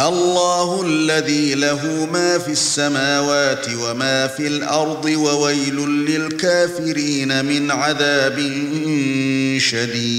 الله الذي له ما في السماوات وما في الأرض وويل للكافرين من عذاب شديد.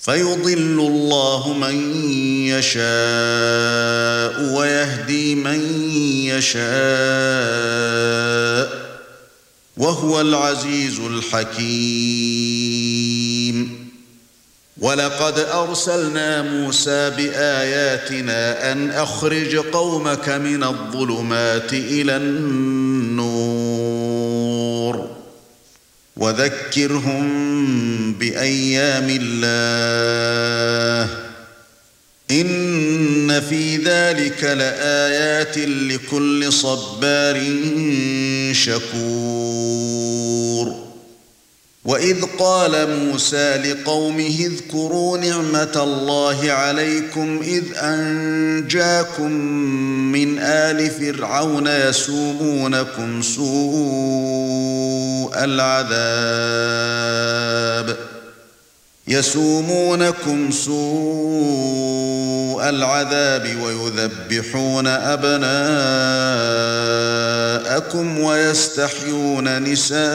فيضل الله من يشاء ويهدي من يشاء وهو العزيز الحكيم. ولقد أرسلنا موسى بآياتنا أن أخرج قومك من الظلمات إلى النور. وذكرهم بأيام الله. إن في ذلك لآيات لكل صبار شكور. وإذ قال موسى لقومه اذكروا نعمة الله عليكم إذ أنجاكم من آل فرعون يسومونكم سوء العذاب. يسومونكم سوء العذاب ويذبحون أبناءكم ويستحيون نساءكم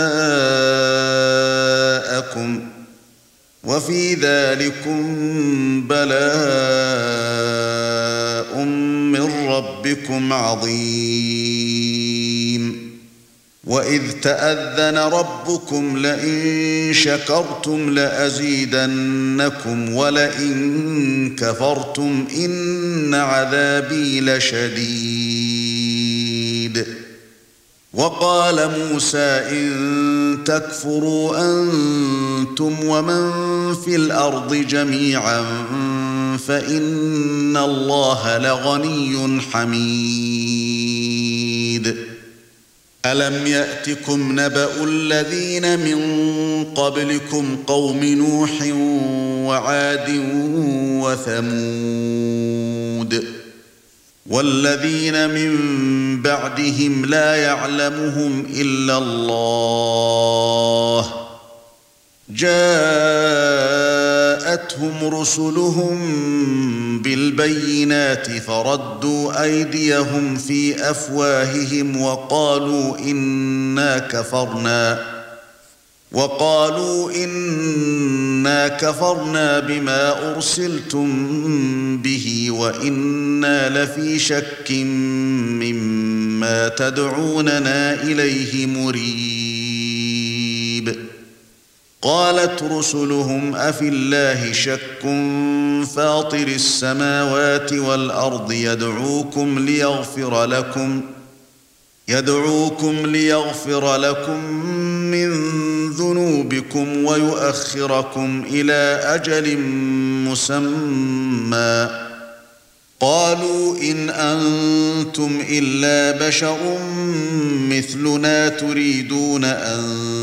وفي ذلكم بلاء من ربكم عظيم. واذ تاذن ربكم لئن شكرتم لازيدنكم ولئن كفرتم ان عذابي لشديد وقال موسى ان تكفروا أنتم ومن في الأرض جميعا فان الله لغني حميد ألم يأتكم نبأ الذين من قبلكم قوم نوح وعاد وثمود والذين من بعدهم لا يعلمهم إلا الله جاءتهم رسلهم بالبينات فردوا أيديهم في أفواههم وقالوا إنا كفرنا وقالوا إنا كفرنا بما أرسلتم به وإنا لفي شك مما تدعوننا إليه مريب. قالت رسلهم أفي الله شك فاطر السماوات والأرض يدعوكم ليغفر لكم يدعوكم ليغفر لكم من ذنوبكم ويؤخركم إلى أجل مسمى قالوا إن أنتم إلا بشر مثلنا تريدون أن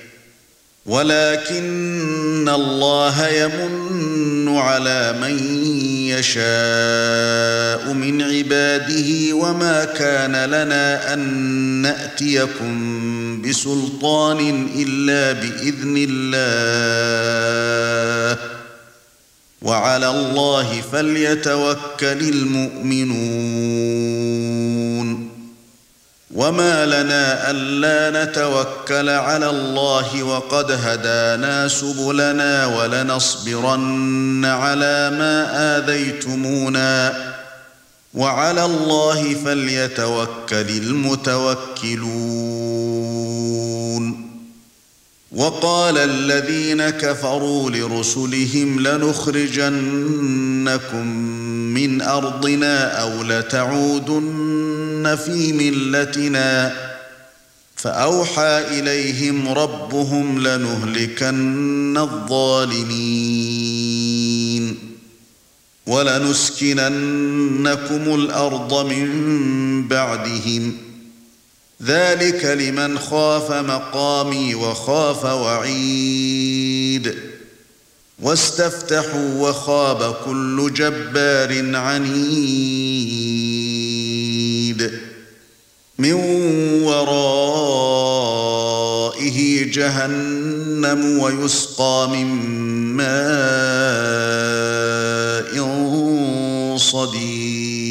ولكن الله يمن على من يشاء من عباده وما كان لنا أن نأتيكم بسلطان إلا بإذن الله. وعلى الله فليتوكل المؤمنون. وما لنا الا نتوكل على الله وقد هدانا سبلنا ولنصبرن على ما اذيتمونا وعلى الله فليتوكل المتوكلون وقال الذين كفروا لرسلهم لنخرجنكم من أرضنا أو لتعودن في ملتنا فأوحى إليهم ربهم لنهلكن الظالمين ولنسكننكم الأرض من بعدهم ذلك لمن خاف مقامي وخاف وعيد واستفتحوا وخاب كل جبار عنيد من ورائه جهنم ويسقى من ماء صديد.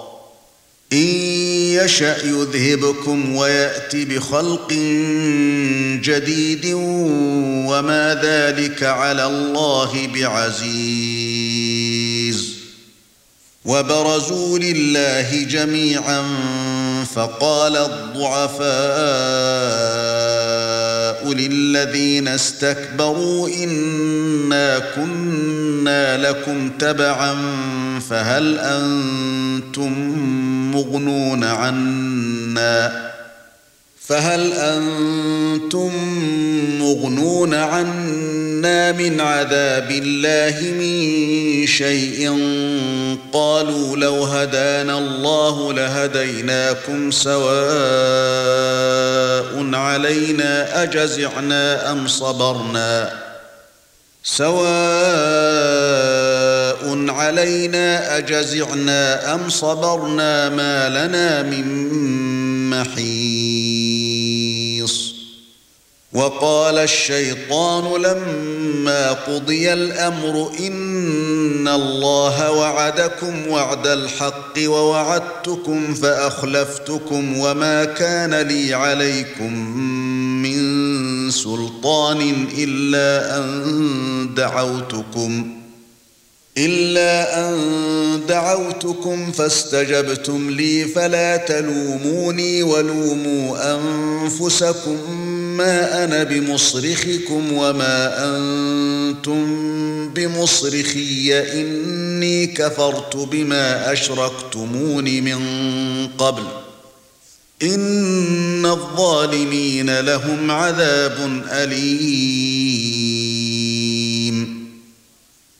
إن يشأ يذهبكم ويات بخلق جديد وما ذلك على الله بعزيز وبرزوا لله جميعا فقال الضعفاء للذين استكبروا إنا كنا لكم تبعا فهل أنتم مغنون عنا فهل أنتم مغنون عنا من عذاب الله من شيء؟ قالوا لو هدانا الله لهديناكم سواء علينا أجزعنا أم صبرنا؟ سواء علينا أجزعنا أم صبرنا ما لنا من محيص وقال الشيطان لما قضي الأمر إن الله وعدكم وعد الحق ووعدتكم فأخلفتكم وما كان لي عليكم من سلطان إلا أن دعوتكم إلا أن دعوتكم فاستجبتم لي فلا تلوموني ولوموا أنفسكم ما أنا بمصرخكم وما أنتم بمصرخي إني كفرت بما أشركتمون من قبل إن الظالمين لهم عذاب أليم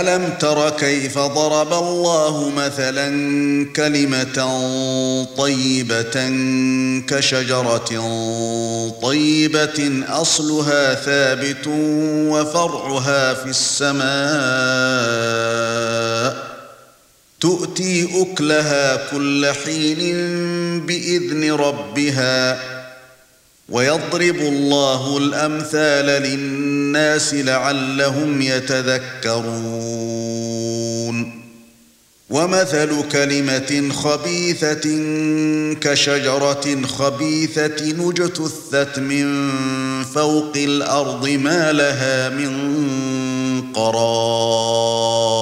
ألم تر كيف ضرب الله مثلا كلمة طيبة كشجرة طيبة أصلها ثابت وفرعها في السماء تؤتي أكلها كل حين بإذن ربها ويضرب الله الأمثال للناس لعلهم يتذكرون. ومثل كلمة خبيثة كشجرة خبيثة اجتثت من فوق الأرض ما لها من قرار.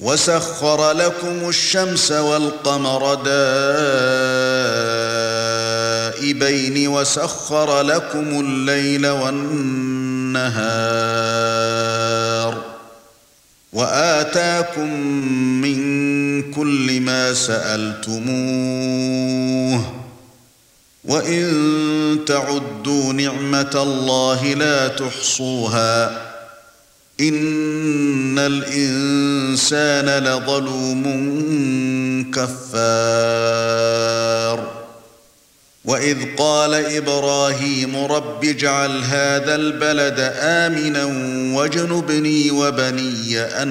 وسخر لكم الشمس والقمر دائبين وسخر لكم الليل والنهار وآتاكم من كل ما سألتموه وإن تعدوا نعمة الله لا تحصوها ان الانسان لظلوم كفار. واذ قال إبراهيم رب اجعل هذا البلد امنا واجنبني وبني ان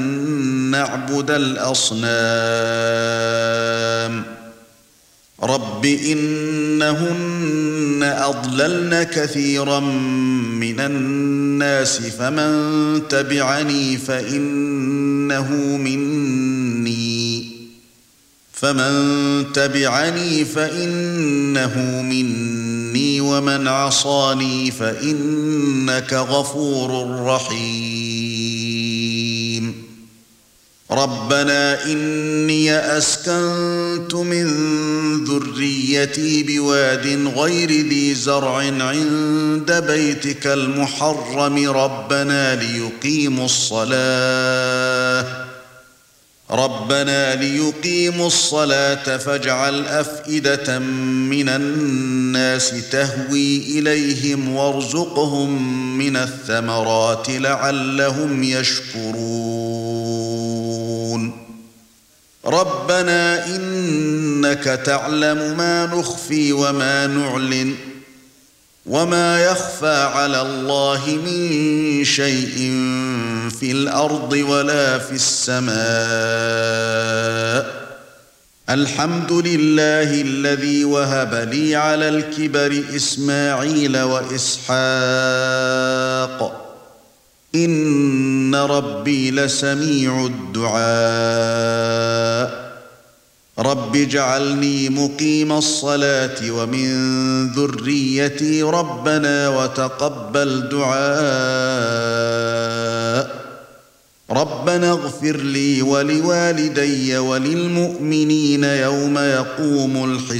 نعبد الاصنام. رب انهن اضللن كثيرا من الناس فمن تبعني فانه مني فمن تبعني فانه مني ومن عصاني فانك غفور رحيم ربنا إني أسكنت من ذريتي بواد غير ذي زرع عند بيتك المحرم. ربنا ليقيموا الصلاة. ربنا ليقيموا الصلاة فاجعل أفئدة من الناس تهوي إليهم وارزقهم من الثمرات لعلهم يشكرون. ربنا إنك تعلم ما نخفي وما نعلن وما يخفى على الله من شيء في الأرض ولا في السماء. الحمد لله الذي وهب لي على الكبر إسماعيل وإسحاق. إن ربي لسميع الدعاء. رب اجعلني مقيم الصلاة ومن ذريتي ربنا وتقبل دعاء. ربنا اغفر لي ولوالدي وللمؤمنين يوم يقوم الحساب.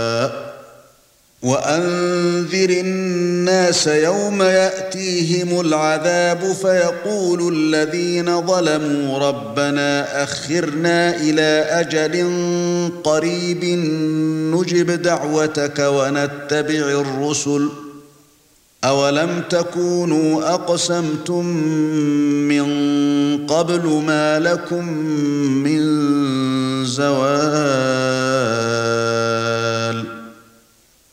وأنذر الناس يوم يأتيهم العذاب فيقول الذين ظلموا ربنا أخرنا إلى أجل قريب نجب دعوتك ونتبع الرسل أولم تكونوا أقسمتم من قبل ما لكم من زوال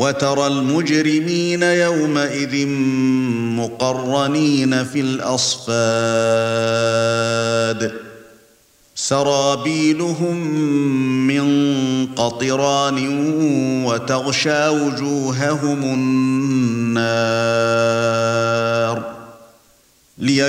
وترى المجرمين يومئذ مقرنين في الأصفاد. سرابيلهم من قطران وتغشى وجوههم النار.